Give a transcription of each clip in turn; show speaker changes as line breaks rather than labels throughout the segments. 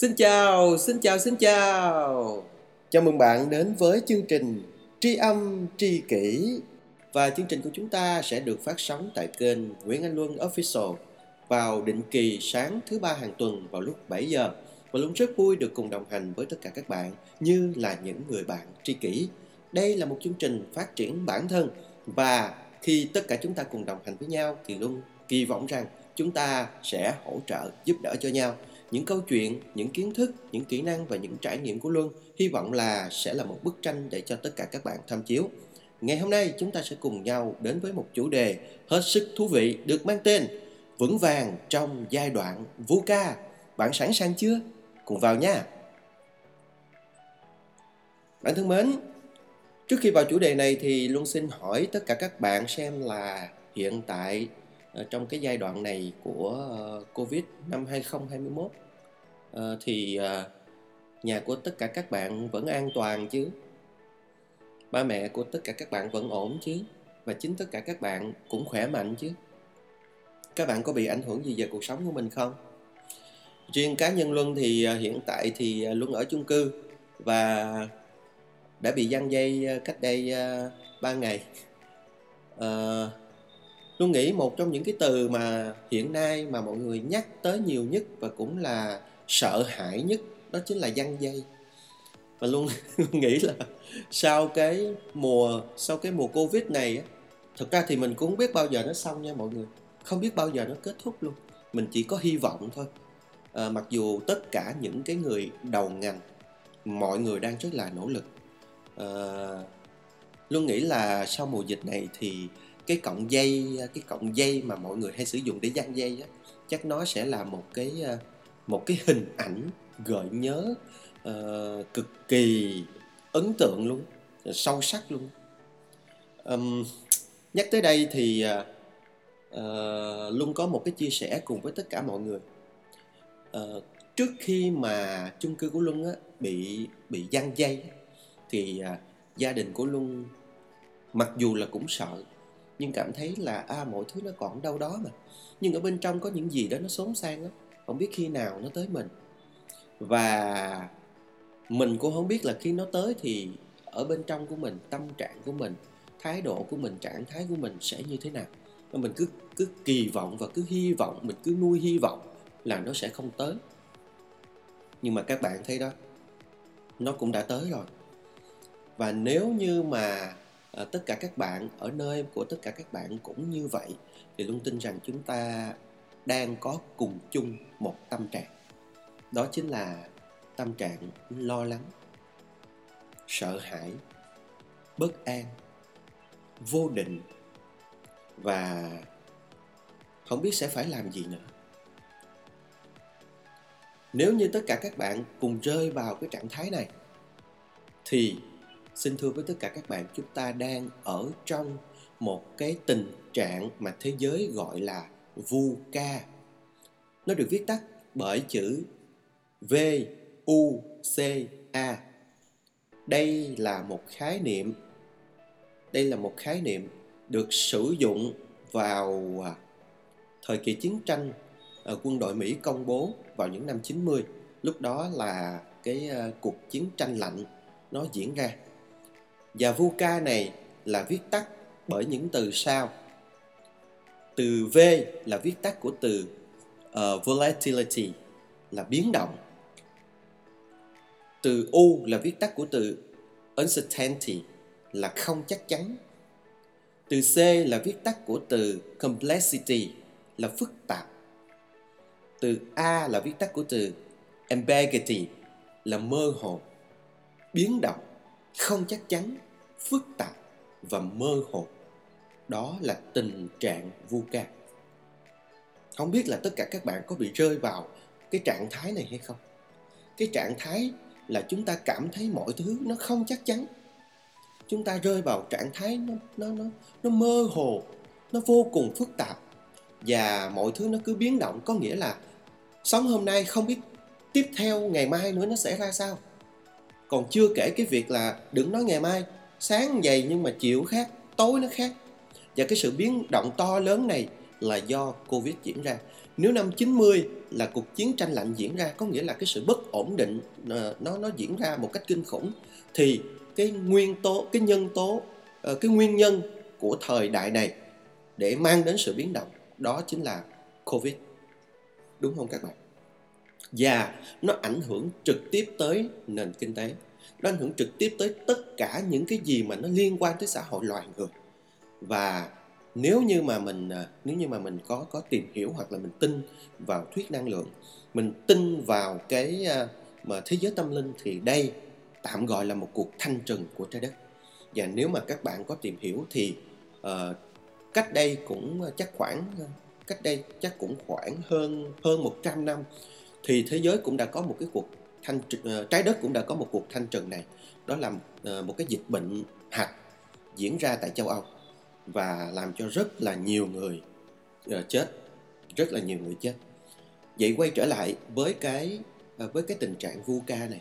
Xin chào, xin chào, xin chào. Chào mừng bạn đến với chương trình Tri âm tri kỷ. Và chương trình của chúng ta sẽ được phát sóng tại kênh Nguyễn Anh Luân Official vào định kỳ sáng thứ ba hàng tuần vào lúc 7 giờ. Và luôn rất vui được cùng đồng hành với tất cả các bạn như là những người bạn tri kỷ. Đây là một chương trình phát triển bản thân và khi tất cả chúng ta cùng đồng hành với nhau thì luôn kỳ vọng rằng chúng ta sẽ hỗ trợ giúp đỡ cho nhau những câu chuyện, những kiến thức, những kỹ năng và những trải nghiệm của luân hy vọng là sẽ là một bức tranh để cho tất cả các bạn tham chiếu. Ngày hôm nay, chúng ta sẽ cùng nhau đến với một chủ đề hết sức thú vị được mang tên vững vàng trong giai đoạn VUCA bạn sẵn sàng chưa? Cùng vào nha! Bạn thân mến, trước khi vào chủ đề này thì luân xin hỏi tất cả các bạn xem là hiện tại Ờ, trong cái giai đoạn này của ờ, Covid năm 2021 ờ, thì nhà của tất cả các bạn vẫn an toàn chứ? Ba mẹ của tất cả các bạn vẫn ổn chứ? Và chính tất cả các bạn cũng khỏe mạnh chứ? Các bạn có bị ảnh hưởng gì về cuộc sống của mình không? Riêng cá nhân luân thì hiện tại thì luân ở chung cư và đã bị giăng dây cách đây ba ngày. Uh, Luôn nghĩ một trong những cái từ mà hiện nay mà mọi người nhắc tới nhiều nhất và cũng là sợ hãi nhất đó chính là dăng dây. Và luôn, nghĩ là sau cái mùa sau cái mùa covid này á thực ra thì mình cũng không biết bao giờ nó xong nha mọi người. Không biết bao giờ nó kết thúc luôn. Mình chỉ có hy vọng thôi. À, mặc dù tất cả những cái người đầu ngành mọi người đang rất là nỗ lực. À, luôn nghĩ là sau mùa dịch này thì cái cọng dây à, cái cọng dây mà mọi người hay sử dụng để dăng dây á chắc nó sẽ là một cái à, một cái hình ảnh gợi nhớ uh, cực kỳ ấn tượng luôn sâu sắc luôn. Um, nhắc tới đây thì à, ờ, uh, luôn có một cái chia sẻ cùng với tất cả mọi người. Uh, trước khi mà chung cư của luân á, bị bị giăng dây thì uh, gia đình của luân mặc dù là cũng sợ nhưng cảm thấy là à mọi thứ nó còn đâu đó mà. Nhưng ở bên trong có những gì đó nó xốn sang lắm, không biết khi nào nó tới mình. Và mình cũng không biết là khi nó tới thì ở bên trong của mình, tâm trạng của mình, thái độ của mình, trạng thái của mình sẽ như thế nào. Mình cứ cứ kỳ vọng và cứ hy vọng, mình cứ nuôi hy vọng là nó sẽ không tới. Nhưng mà các bạn thấy đó, nó cũng đã tới rồi. Và nếu như mà à, tất cả các bạn ở nơi của tất cả các bạn cũng như vậy thì luôn tin rằng chúng ta đang có cùng chung một tâm trạng. Đó chính là tâm trạng lo lắng sợ hãi bất an vô định và không biết sẽ phải làm gì nữa. Nếu như tất cả các bạn cùng rơi vào cái trạng thái này thì xin thưa với tất cả các bạn, chúng ta đang ở trong một cái tình trạng mà thế giới gọi là VUCA. Nó được viết tắt bởi chữ V U C A. Đây là một khái niệm, đây là một khái niệm được sử dụng vào à, thời kỳ chiến tranh à, quân đội Mỹ công bố vào những năm 90. Lúc đó là cái à, cuộc chiến tranh lạnh nó diễn ra và VUCA này là viết tắt bởi những từ sau. Từ V là viết tắt của từ uh, volatility là biến động. Từ U là viết tắt của từ uncertainty là không chắc chắn. Từ C là viết tắt của từ complexity là phức tạp. Từ A là viết tắt của từ ambiguity là mơ hồ. Biến động không chắc chắn phức tạp và mơ hồ. Đó là tình trạng vu ca không biết là tất cả các bạn có bị rơi vào cái trạng thái này hay không? Cái trạng thái là chúng ta cảm thấy mọi thứ nó không chắc chắn. Chúng ta rơi vào trạng thái nó nó nó nó mơ hồ, nó vô cùng phức tạp. Và mọi thứ nó cứ biến động, có nghĩa là sống hôm nay không biết tiếp theo ngày mai nữa nó sẽ ra sao. Còn chưa kể cái việc là đừng nói ngày mai sáng dày nhưng mà chiều khác, tối nó khác và cái sự biến động to lớn này là do Covid diễn ra. Nếu năm 90 là cuộc chiến tranh lạnh diễn ra, có nghĩa là cái sự bất ổn định ờ, nó nó diễn ra một cách kinh khủng, thì cái nguyên tố, cái nhân tố ờ, cái nguyên nhân của thời đại này để mang đến sự biến động, đó chính là Covid. Đúng không các bạn? Và nó ảnh hưởng trực tiếp tới nền kinh tế. Nó ảnh hưởng trực tiếp tới tất cả những cái gì mà nó liên quan tới xã hội loài người. Và nếu như mà mình à, nếu như mà mình có có tìm hiểu hoặc là mình tin vào thuyết năng lượng mình tin vào cái à, mà thế giới tâm linh thì đây tạm gọi là một cuộc thanh trừng của trái đất và nếu mà các bạn có tìm hiểu thì uh, cách đây cũng chắc khoảng ờ, cách đây chắc cũng khoảng hơn hơn 100 năm thì thế giới cũng đã có một cái cuộc thanh uh, trái đất cũng đã có một cuộc thanh trừng này. Đó là uh, một cái dịch bệnh hạch diễn ra tại châu Âu và làm cho rất là nhiều người uh, chết rất là nhiều người chết. Vậy quay trở lại với cái uh, với cái tình trạng VUCA này.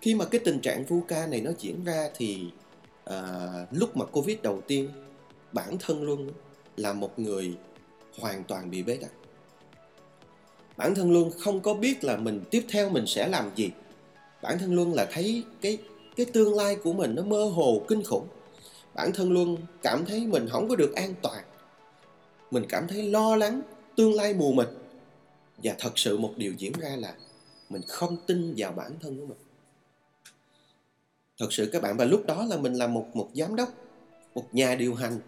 Khi mà cái tình trạng VUCA này nó diễn ra thì uh, lúc mà Covid đầu tiên bản thân luôn là một người hoàn toàn bị bế tắc bản thân luôn không có biết là mình, tiếp theo mình sẽ làm gì. Bản thân luôn là thấy cái cái tương lai của mình nó mơ hồ, kinh khủng. Bản thân luôn cảm thấy mình không có được an toàn. Mình cảm thấy lo lắng tương lai mù mịt. Và thật sự một điều diễn ra là mình không tin vào bản thân của mình. Thật sự các bạn, và lúc đó là mình là một một giám đốc, một nhà điều hành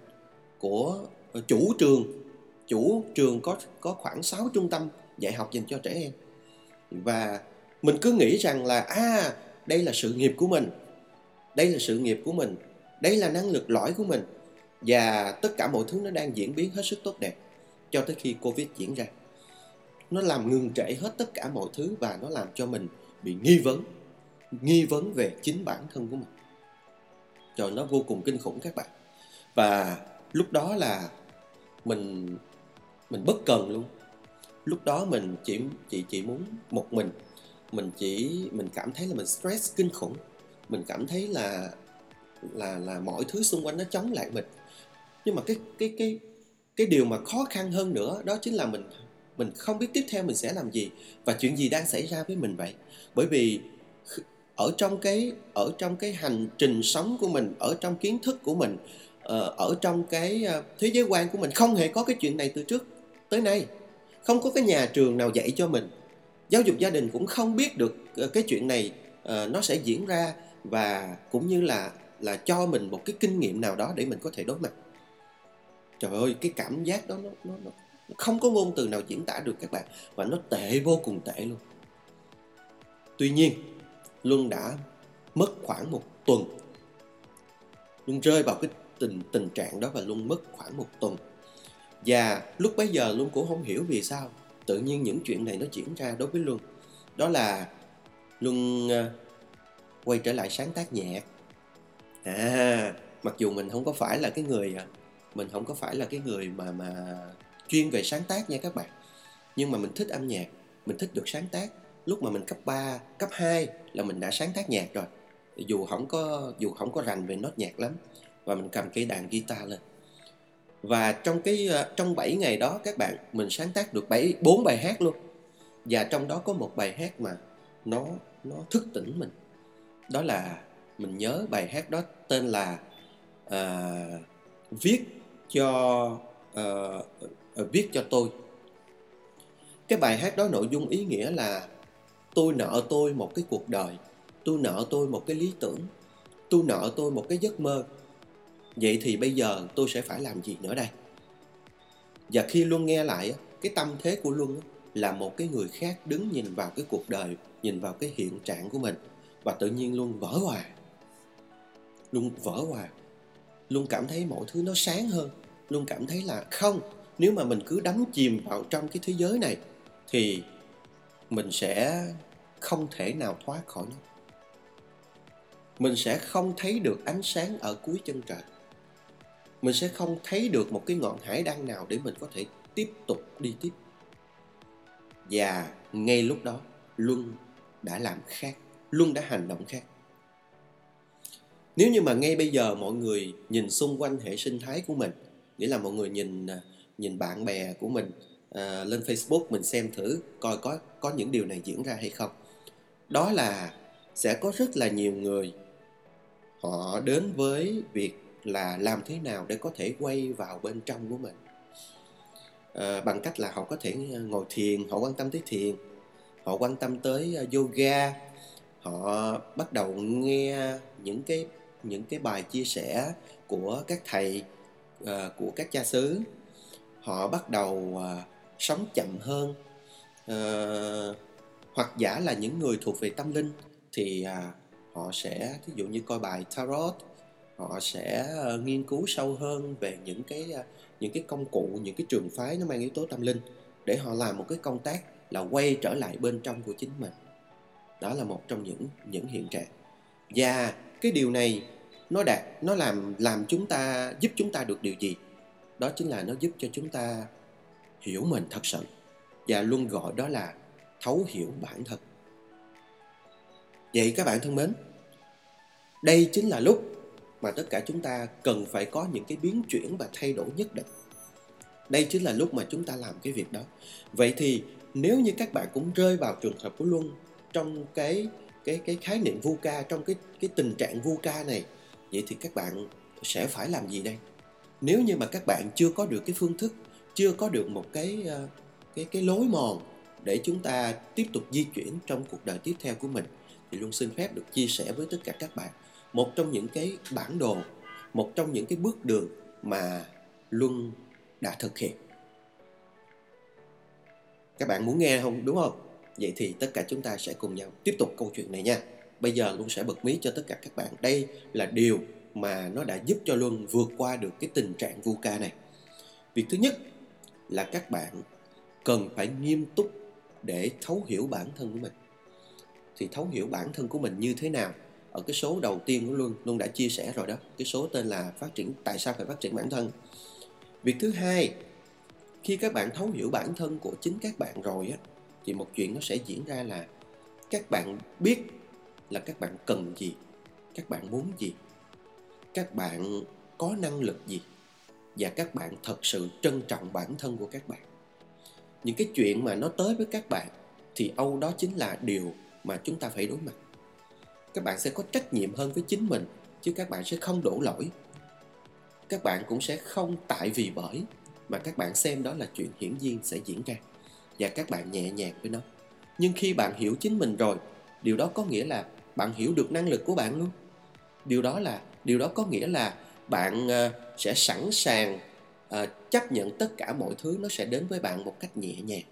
của ờ, chủ trường. Chủ trường có có khoảng 6 trung tâm dạy học dành cho trẻ em. Và mình cứ nghĩ rằng là à đây là sự nghiệp của mình, đây là sự nghiệp của mình, đây là năng lực lõi của mình, và tất cả mọi thứ nó đang diễn biến hết sức tốt đẹp cho tới khi covid diễn ra. Nó làm ngừng trễ hết tất cả mọi thứ và nó làm cho mình bị nghi vấn nghi vấn về chính bản thân của mình. Trời nó vô cùng kinh khủng các bạn. Và lúc đó là mình mình bất cần luôn lúc đó mình chỉ chỉ chỉ muốn một mình. Mình chỉ, mình cảm thấy là mình stress, kinh khủng. Mình cảm thấy là là là mọi thứ xung quanh nó chống lại mình. Nhưng mà cái cái cái cái điều mà khó khăn hơn nữa đó chính là mình mình không biết tiếp theo mình sẽ làm gì và chuyện gì đang xảy ra với mình vậy. Bởi vì ở trong cái, ở trong cái hành trình sống của mình, ở trong kiến thức của mình ờ, ở trong cái ờ, thế giới quan của mình không hề có cái chuyện này từ trước tới nay không có cái nhà trường nào dạy cho mình. Giáo dục gia đình cũng không biết được ờ, cái chuyện này ờ, nó sẽ diễn ra và cũng như là là cho mình một cái kinh nghiệm nào đó để mình có thể đối mặt. Trời ơi cái cảm giác đó nó, nó, nó không có ngôn từ nào diễn tả được các bạn và nó tệ vô cùng tệ luôn. Tuy nhiên luân đã mất khoảng một tuần. Luân rơi vào cái tình tình trạng đó và luân mất khoảng một tuần và lúc bấy giờ luân cũng không hiểu vì sao tự nhiên những chuyện này nó diễn ra đối với luân. Đó là luân ờ, quay trở lại sáng tác nhạc. À mặc dù mình không có phải là cái người ờ, mình không có phải là cái người mà mà chuyên về sáng tác nha các bạn. Nhưng mà mình thích âm nhạc mình thích được sáng tác. Lúc mà mình cấp 3, cấp 2 là mình đã sáng tác nhạc rồi. Dù không có dù không có rành về nốt nhạc lắm và mình cầm cái đàn guitar lên và trong cái ờ, trong 7 ngày đó các bạn mình sáng tác được 7 4 bài hát luôn. Và trong đó có một bài hát mà nó nó thức tỉnh mình. Đó là mình nhớ bài hát đó tên là uh, viết cho uh, viết cho tôi. Cái bài hát đó nội dung ý nghĩa là tôi nợ tôi một cái cuộc đời tôi nợ tôi một cái lý tưởng tôi nợ tôi một cái giấc mơ vậy thì bây giờ tôi sẽ phải làm gì nữa đây? Và khi luân nghe lại cái tâm thế của luân là một cái người khác đứng nhìn vào cái cuộc đời, nhìn vào cái hiện trạng của mình. Và tự nhiên luân vỡ hòa. Luôn vỡ hòa. Luôn cảm thấy mọi thứ nó sáng hơn. Luôn cảm thấy là không, nếu mà mình cứ đắm chìm vào trong cái thế giới này, thì mình sẽ không thể nào thoát khỏi nó. Mình sẽ không thấy được ánh sáng ở cuối chân trời mình sẽ không thấy được một cái ngọn hải đăng nào để mình có thể tiếp tục đi tiếp. Và ngay lúc đó luân đã làm khác luân đã hành động khác. Nếu như mà ngay bây giờ mọi người nhìn xung quanh hệ sinh thái của mình nghĩa là mọi người nhìn nhìn bạn bè của mình à, lên Facebook mình xem thử coi có có những điều này diễn ra hay không đó là sẽ có rất là nhiều người họ đến với việc là làm thế nào để có thể quay vào bên trong của mình. À, bằng cách là họ có thể ờ, ngồi thiền họ quan tâm tới thiền họ quan tâm tới ờ, yoga họ bắt đầu nghe những cái những cái bài chia sẻ của các thầy uh, của các cha xứ. Họ bắt đầu uh, sống chậm hơn. Uh, hoặc giả là những người thuộc về tâm linh thì uh, họ sẽ ví dụ như coi bài tarot họ sẽ ờ, nghiên cứu sâu hơn về những cái ờ, những cái công cụ, những cái trường phái nó mang yếu tố tâm linh để họ làm một cái công tác là quay trở lại bên trong của chính mình. Đó là một trong những những hiện trạng. Và cái điều này nó đạt, nó làm làm chúng ta, giúp chúng ta được điều gì? Đó chính là nó giúp cho chúng ta hiểu mình thật sự và luôn gọi đó là thấu hiểu bản thân. Vậy các bạn thân mến, đây chính là lúc mà tất cả chúng ta cần phải có những cái biến chuyển và thay đổi nhất định. Đây chính là lúc mà chúng ta làm cái việc đó. Vậy thì nếu như các bạn cũng rơi vào trường hợp của luân trong cái cái cái khái niệm vu ca, trong cái cái tình trạng vu ca này, vậy thì các bạn sẽ phải làm gì đây? Nếu như mà các bạn chưa có được cái phương thức, chưa có được một cái ờ, cái cái lối mòn để chúng ta tiếp tục di chuyển trong cuộc đời tiếp theo của mình, thì luôn xin phép được chia sẻ với tất cả các bạn một trong những cái bản đồ, một trong những cái bước đường mà luân đã thực hiện. Các bạn muốn nghe không? Đúng không? Vậy thì tất cả chúng ta sẽ cùng nhau tiếp tục câu chuyện này nha. Bây giờ luân sẽ bật mí cho tất cả các bạn. Đây là điều mà nó đã giúp cho luân vượt qua được cái tình trạng vu ca này. Việc thứ nhất là các bạn cần phải nghiêm túc để thấu hiểu bản thân của mình. Thì thấu hiểu bản thân của mình như thế nào? Ở cái số đầu tiên của luôn luôn đã chia sẻ rồi đó. Cái số tên là phát triển, tại sao phải phát triển bản thân? Việc thứ hai, khi các bạn thấu hiểu bản thân của chính các bạn rồi á, thì một chuyện nó sẽ diễn ra là các bạn biết là các bạn cần gì, các bạn muốn gì, các bạn có năng lực gì, và các bạn thật sự trân trọng bản thân của các bạn. Những cái chuyện mà nó tới với các bạn thì âu đó chính là điều mà chúng ta phải đối mặt các bạn sẽ có trách nhiệm hơn với chính mình chứ các bạn sẽ không đổ lỗi. Các bạn cũng sẽ không tại vì bởi mà các bạn xem đó là chuyện hiển nhiên sẽ diễn ra và các bạn nhẹ nhàng với nó. Nhưng khi bạn hiểu chính mình rồi điều đó có nghĩa là bạn hiểu được năng lực của bạn luôn. Điều đó là điều đó có nghĩa là bạn uh, sẽ sẵn sàng uh, chấp nhận tất cả mọi thứ nó sẽ đến với bạn một cách nhẹ nhàng.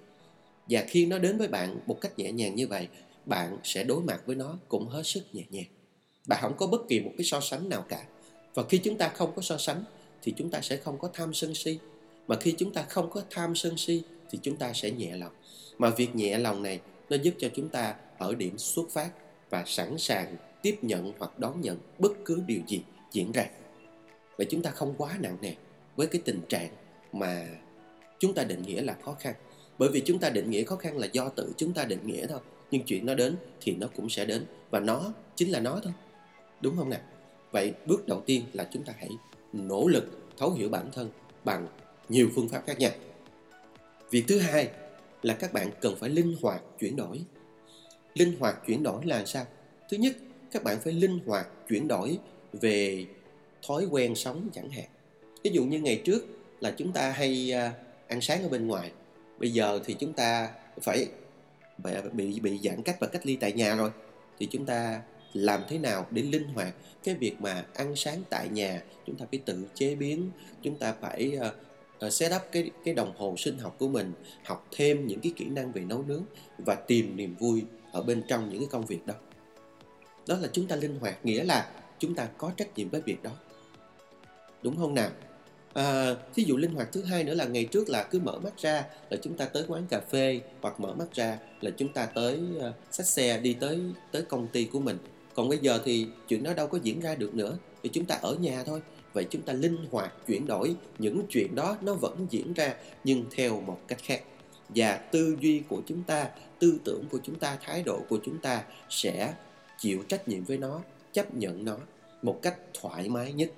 Và khi nó đến với bạn một cách nhẹ nhàng như vậy bạn sẽ đối mặt với nó cũng hết sức nhẹ nhàng. Bạn không có bất kỳ một cái so sánh nào cả. Và khi chúng ta không có so sánh, thì chúng ta sẽ không có tham sân si. Mà khi chúng ta không có tham sân si, thì chúng ta sẽ nhẹ lòng. Mà việc nhẹ lòng này, nó giúp cho chúng ta ở điểm xuất phát và sẵn sàng tiếp nhận hoặc đón nhận bất cứ điều gì diễn ra. Vậy chúng ta không quá nặng nề với cái tình trạng mà chúng ta định nghĩa là khó khăn. Bởi vì chúng ta định nghĩa khó khăn là do tự chúng ta định nghĩa thôi nhưng chuyện nó đến thì nó cũng sẽ đến. Và nó chính là nó thôi. Đúng không nào vậy bước đầu tiên là chúng ta hãy nỗ lực thấu hiểu bản thân bằng nhiều phương pháp khác nhau. Việc thứ hai là các bạn cần phải linh hoạt chuyển đổi. Linh hoạt chuyển đổi là sao? Thứ nhất, các bạn phải linh hoạt chuyển đổi về thói quen sống chẳng hạn. Ví dụ như ngày trước là chúng ta hay à, ăn sáng ở bên ngoài. Bây giờ thì chúng ta phải bị bị giãn cách và cách ly tại nhà rồi. Thì chúng ta làm thế nào để linh hoạt cái việc mà ăn sáng tại nhà? Chúng ta phải tự chế biến chúng ta phải uh, set up cái cái đồng hồ sinh học của mình học thêm những cái kỹ năng về nấu nướng và tìm niềm vui ở bên trong những cái công việc đó. Đó là chúng ta linh hoạt nghĩa là chúng ta có trách nhiệm với việc đó. Đúng không nào? À, thí dụ linh hoạt thứ hai nữa là ngày trước là cứ mở mắt ra là chúng ta tới quán cà phê hoặc mở mắt ra là chúng ta tới uh, xách xe đi tới tới công ty của mình. Còn bây giờ thì chuyện đó đâu có diễn ra được nữa thì chúng ta ở nhà thôi. Vậy chúng ta linh hoạt chuyển đổi những chuyện đó nó vẫn diễn ra nhưng theo một cách khác. Và tư duy của chúng ta tư tưởng của chúng ta thái độ của chúng ta sẽ chịu trách nhiệm với nó chấp nhận nó một cách thoải mái nhất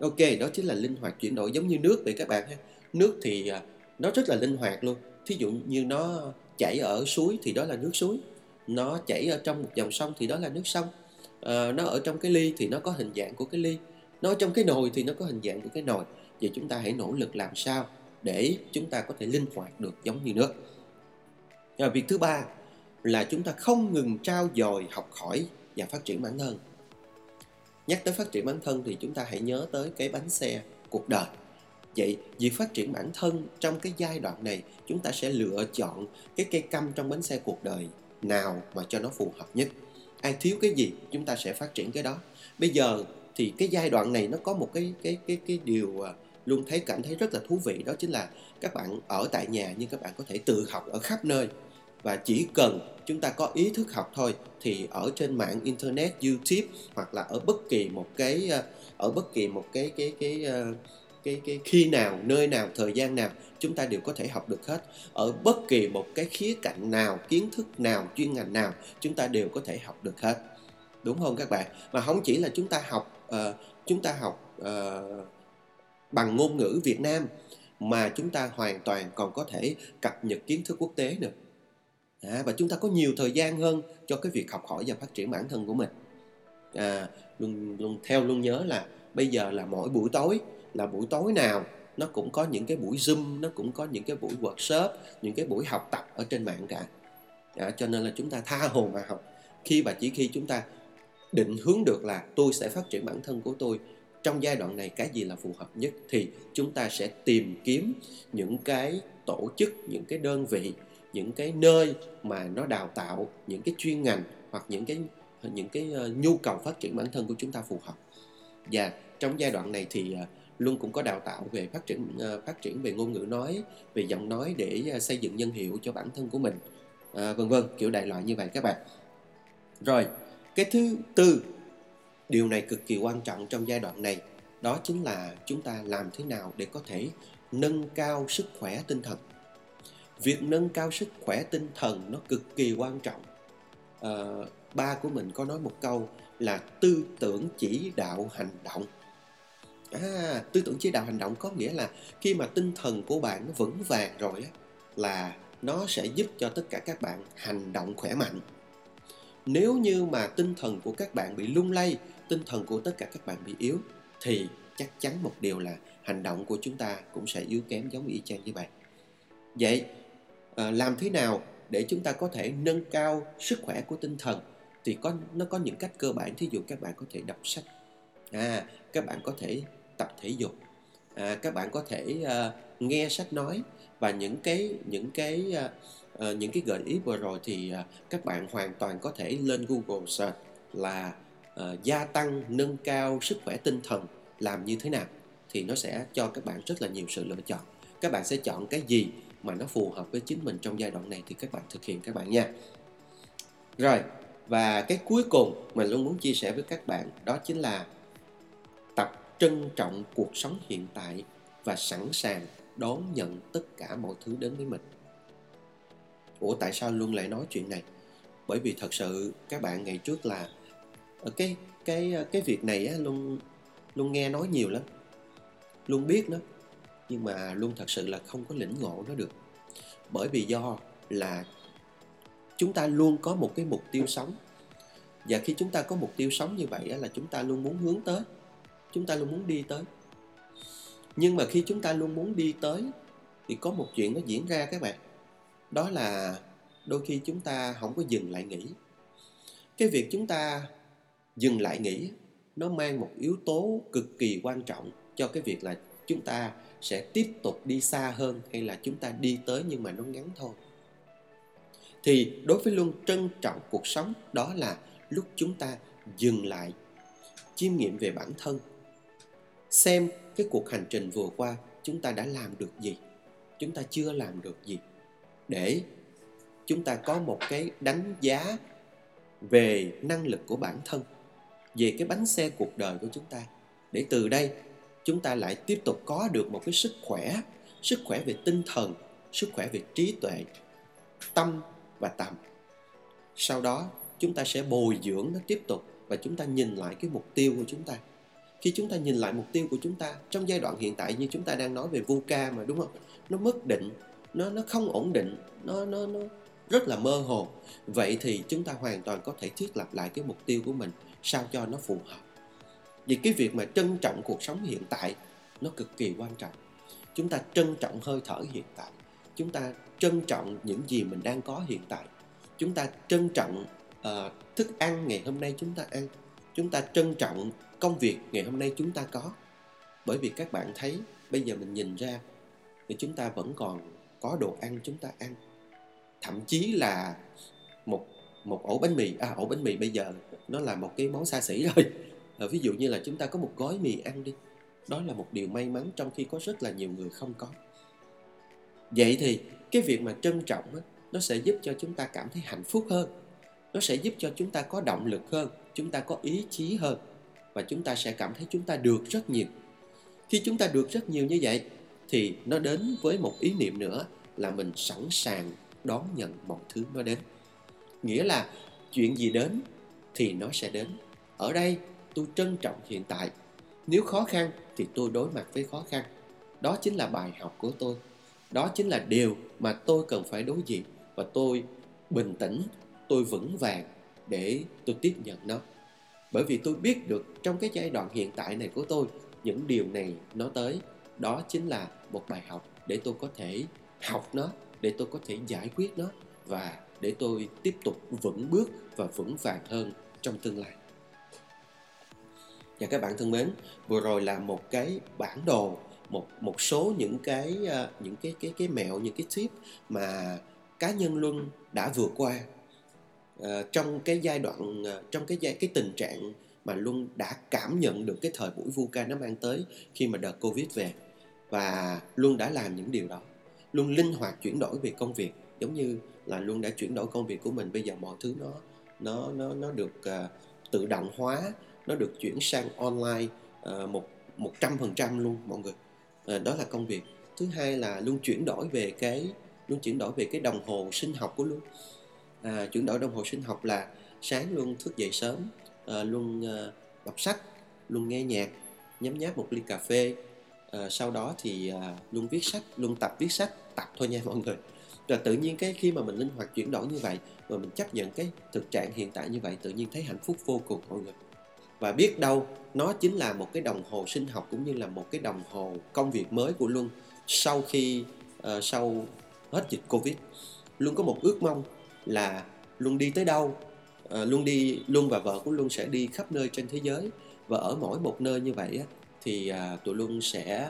ok đó chính là linh hoạt chuyển đổi giống như nước vậy các bạn ha. Nước thì à, nó rất là linh hoạt luôn. Thí dụ như nó chảy ở suối thì đó là nước suối. Nó chảy ở trong một dòng sông thì đó là nước sông. À, nó ở trong cái ly thì nó có hình dạng của cái ly. Nó ở trong cái nồi thì nó có hình dạng của cái nồi. Vậy chúng ta hãy nỗ lực làm sao để chúng ta có thể linh hoạt được giống như nước. Và việc thứ ba là chúng ta không ngừng trao dồi học hỏi và phát triển bản thân nhắc tới phát triển bản thân thì chúng ta hãy nhớ tới cái bánh xe cuộc đời. Vậy việc phát triển bản thân trong cái giai đoạn này, chúng ta sẽ lựa chọn cái cây căm trong bánh xe cuộc đời nào mà cho nó phù hợp nhất. Ai thiếu cái gì, chúng ta sẽ phát triển cái đó. Bây giờ thì cái giai đoạn này nó có một cái cái cái cái điều à, luôn thấy cảm thấy rất là thú vị, đó chính là các bạn ở tại nhà nhưng các bạn có thể tự học ở khắp nơi và chỉ cần chúng ta có ý thức học thôi thì ở trên mạng internet youtube hoặc là ở bất kỳ một cái ờ, ở bất kỳ một cái cái cái cái, cái, cái khi nào nơi nào thời gian nào chúng ta đều có thể học được hết. Ở bất kỳ một cái khía cạnh nào kiến thức nào chuyên ngành nào chúng ta đều có thể học được hết. Đúng không các bạn? Mà không chỉ là chúng ta học uh, chúng ta học uh, bằng ngôn ngữ Việt Nam mà chúng ta hoàn toàn còn có thể cập nhật kiến thức quốc tế nữa à, và chúng ta có nhiều thời gian hơn cho cái việc học hỏi và phát triển bản thân của mình. À, luôn luôn theo luôn nhớ là bây giờ là mỗi buổi tối là buổi tối nào nó cũng có những cái buổi zoom nó cũng có những cái buổi workshop những cái buổi học tập ở trên mạng cả. À, cho nên là chúng ta tha hồ mà học. Khi và chỉ khi chúng ta định hướng được là tôi sẽ phát triển bản thân của tôi trong giai đoạn này cái gì là phù hợp nhất thì chúng ta sẽ tìm kiếm những cái tổ chức những cái đơn vị những cái nơi mà nó đào tạo những cái chuyên ngành hoặc những cái những cái ờ, nhu cầu phát triển bản thân của chúng ta phù hợp. Và trong giai đoạn này thì ờ, luôn cũng có đào tạo về phát triển ờ, phát triển về ngôn ngữ nói về giọng nói để xây dựng nhân hiệu cho bản thân của mình. À, vân vân kiểu đại loại như vậy các bạn. Rồi cái thứ tư điều này cực kỳ quan trọng trong giai đoạn này đó chính là chúng ta làm thế nào để có thể nâng cao sức khỏe tinh thần việc nâng cao sức khỏe tinh thần nó cực kỳ quan trọng. À, ba của mình có nói một câu là tư tưởng chỉ đạo hành động. À, tư tưởng chỉ đạo hành động có nghĩa là khi mà tinh thần của bạn nó vững vàng rồi á, là nó sẽ giúp cho tất cả các bạn hành động khỏe mạnh. Nếu như mà tinh thần của các bạn bị lung lay tinh thần của tất cả các bạn bị yếu thì chắc chắn một điều là hành động của chúng ta cũng sẽ yếu kém giống y chang như vậy vậy à, làm thế nào để chúng ta có thể nâng cao sức khỏe của tinh thần thì có nó có những cách cơ bản. Thí dụ các bạn có thể đọc sách à các bạn có thể tập thể dục à, các bạn có thể à, nghe sách nói. Và những cái những cái à, những cái gợi ý vừa rồi thì à, các bạn hoàn toàn có thể lên Google search là à, gia tăng nâng cao sức khỏe tinh thần làm như thế nào thì nó sẽ cho các bạn rất là nhiều sự lựa chọn. Các bạn sẽ chọn cái gì mà nó phù hợp với chính mình trong giai đoạn này thì các bạn thực hiện các bạn nha. Rồi và cái cuối cùng mình luôn muốn chia sẻ với các bạn đó chính là tập trân trọng cuộc sống hiện tại và sẵn sàng đón nhận tất cả mọi thứ đến với mình. Ủa tại sao luôn lại nói chuyện này? Bởi vì thật sự các bạn ngày trước là ờ, cái cái ờ, cái việc này á, luôn luôn nghe nói nhiều lắm. Luôn biết nó nhưng mà luôn thật sự là không có lĩnh ngộ nó được. Bởi vì do là chúng ta luôn có một cái mục tiêu sống. Và khi chúng ta có mục tiêu sống như vậy là chúng ta luôn muốn hướng tới. Chúng ta luôn muốn đi tới. Nhưng mà khi chúng ta luôn muốn đi tới, thì có một chuyện nó diễn ra các bạn. Đó là đôi khi chúng ta không có dừng lại nghĩ cái việc chúng ta dừng lại nghĩ nó mang một yếu tố cực kỳ quan trọng cho cái việc là chúng ta sẽ tiếp tục đi xa hơn hay là chúng ta đi tới nhưng mà nó ngắn thôi. Thì đối với luôn trân trọng cuộc sống, đó là lúc chúng ta dừng lại, chiêm nghiệm về bản thân, xem cái cuộc hành trình vừa qua chúng ta đã làm được gì, chúng ta chưa làm được gì, để chúng ta có một cái đánh giá về năng lực của bản thân, về cái bánh xe cuộc đời của chúng ta. Để từ đây chúng ta lại tiếp tục có được một cái sức khỏe sức khỏe về tinh thần, sức khỏe về trí tuệ, tâm và tầm. Sau đó, chúng ta sẽ bồi dưỡng nó tiếp tục và chúng ta nhìn lại cái mục tiêu của chúng ta. Khi chúng ta nhìn lại mục tiêu của chúng ta, trong giai đoạn hiện tại như chúng ta đang nói về VUCA mà, đúng không? Nó mất định, nó nó không ổn định, nó nó nó rất là mơ hồ. Vậy thì chúng ta hoàn toàn có thể thiết lập lại cái mục tiêu của mình sao cho nó phù hợp vì cái việc mà trân trọng cuộc sống hiện tại nó cực kỳ quan trọng. Chúng ta trân trọng hơi thở hiện tại. Chúng ta trân trọng những gì mình đang có hiện tại. Chúng ta trân trọng uh, thức ăn ngày hôm nay chúng ta ăn. Chúng ta trân trọng công việc ngày hôm nay chúng ta có. Bởi vì các bạn thấy bây giờ mình nhìn ra thì chúng ta vẫn còn có đồ ăn chúng ta ăn. Thậm chí là một một ổ bánh mì. À ổ bánh mì bây giờ nó là một cái món xa xỉ rồi à, ví dụ như là chúng ta có một gói mì ăn đi. Đó là một điều may mắn trong khi có rất là nhiều người không có. Vậy thì cái việc mà trân trọng á, nó sẽ giúp cho chúng ta cảm thấy hạnh phúc hơn. Nó sẽ giúp cho chúng ta có động lực hơn chúng ta có ý chí hơn và chúng ta sẽ cảm thấy chúng ta được rất nhiều. Khi chúng ta được rất nhiều như vậy thì nó đến với một ý niệm nữa là mình sẵn sàng đón nhận mọi thứ nó đến. Nghĩa là chuyện gì đến thì nó sẽ đến. Ở đây tôi trân trọng hiện tại. Nếu khó khăn thì tôi đối mặt với khó khăn. Đó chính là bài học của tôi. Đó chính là điều mà tôi cần phải đối diện và tôi bình tĩnh, tôi vững vàng để tôi tiếp nhận nó. Bởi vì tôi biết được trong cái giai đoạn hiện tại này của tôi, những điều này nó tới. Đó chính là một bài học để tôi có thể học nó, để tôi có thể giải quyết nó và để tôi tiếp tục vững bước và vững vàng hơn trong tương lai và các bạn thân mến vừa rồi là một cái bản đồ một một số những cái ờ, những cái cái cái mẹo những cái tip mà cá nhân luân đã vượt qua ờ, trong cái giai đoạn ờ, trong cái giai cái tình trạng mà luân đã cảm nhận được cái thời buổi VUCA nó mang tới khi mà đợt covid về. Và luân đã làm những điều đó. Luôn linh hoạt chuyển đổi về công việc giống như là luôn đã chuyển đổi công việc của mình. Bây giờ mọi thứ nó nó nó nó được uh, tự động hóa nó được chuyển sang online ờ, một một trăm phần trăm luôn mọi người. À, đó là công việc. Thứ hai là luôn chuyển đổi về cái luôn chuyển đổi về cái đồng hồ sinh học của luôn. À, chuyển đổi đồng hồ sinh học là sáng luôn thức dậy sớm à, luôn à, đọc sách luôn nghe nhạc nhấm nháp một ly cà phê. À, sau đó thì à, luôn viết sách luôn tập viết sách tập thôi nha mọi người. Rồi tự nhiên cái khi mà mình linh hoạt chuyển đổi như vậy và mình chấp nhận cái thực trạng hiện tại như vậy tự nhiên thấy hạnh phúc vô cùng mọi người và biết đâu nó chính là một cái đồng hồ sinh học cũng như là một cái đồng hồ công việc mới của luân sau khi uh, sau hết dịch covid. Luân có một ước mong là luân đi tới đâu uh, luân đi luân và vợ của luân sẽ đi khắp nơi trên thế giới. Và ở mỗi một nơi như vậy á, thì uh, tụi luân sẽ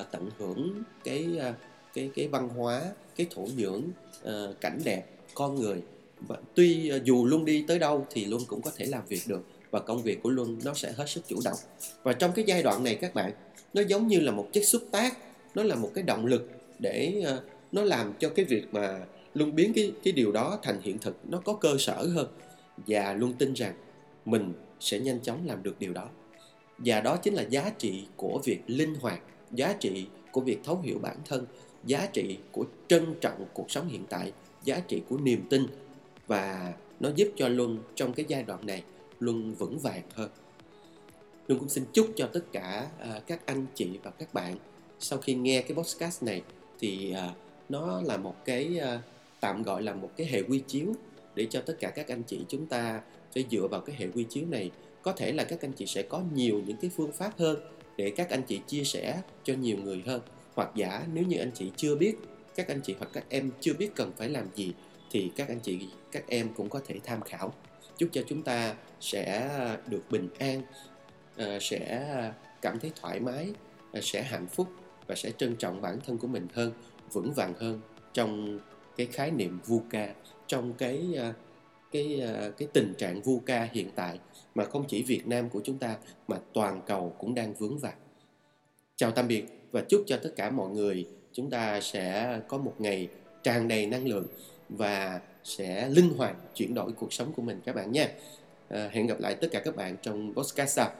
uh, tận hưởng cái uh, cái cái văn hóa cái thổ nhưỡng uh, cảnh đẹp con người. Và tuy uh, dù luân đi tới đâu thì luân cũng có thể làm việc được và công việc của luân nó sẽ hết sức chủ động. Và trong cái giai đoạn này các bạn nó giống như là một chất xúc tác nó là một cái động lực để uh, nó làm cho cái việc mà luân biến cái cái điều đó thành hiện thực nó có cơ sở hơn. Và luân tin rằng mình sẽ nhanh chóng làm được điều đó. Và đó chính là giá trị của việc linh hoạt giá trị của việc thấu hiểu bản thân giá trị của trân trọng cuộc sống hiện tại giá trị của niềm tin. Và nó giúp cho luân trong cái giai đoạn này luôn vững vàng hơn. Luân cũng xin chúc cho tất cả à, các anh chị và các bạn. Sau khi nghe cái podcast này thì à, nó là một cái à, tạm gọi là một cái hệ quy chiếu để cho tất cả các anh chị chúng ta sẽ dựa vào cái hệ quy chiếu này. Có thể là các anh chị sẽ có nhiều những cái phương pháp hơn để các anh chị chia sẻ cho nhiều người hơn. Hoặc giả nếu như anh chị chưa biết các anh chị hoặc các em chưa biết cần phải làm gì thì các anh chị các em cũng có thể tham khảo chúc cho chúng ta sẽ được bình an ờ, sẽ cảm thấy thoải mái ờ, sẽ hạnh phúc và sẽ trân trọng bản thân của mình hơn, vững vàng hơn trong cái khái niệm VUCA trong cái ờ, cái cái tình trạng VUCA hiện tại mà không chỉ Việt Nam của chúng ta mà toàn cầu cũng đang vướng vàng. Chào tạm biệt và chúc cho tất cả mọi người chúng ta sẽ có một ngày tràn đầy năng lượng và sẽ linh hoạt chuyển đổi cuộc sống của mình các bạn nha. À, hẹn gặp lại tất cả các bạn trong podcast sau.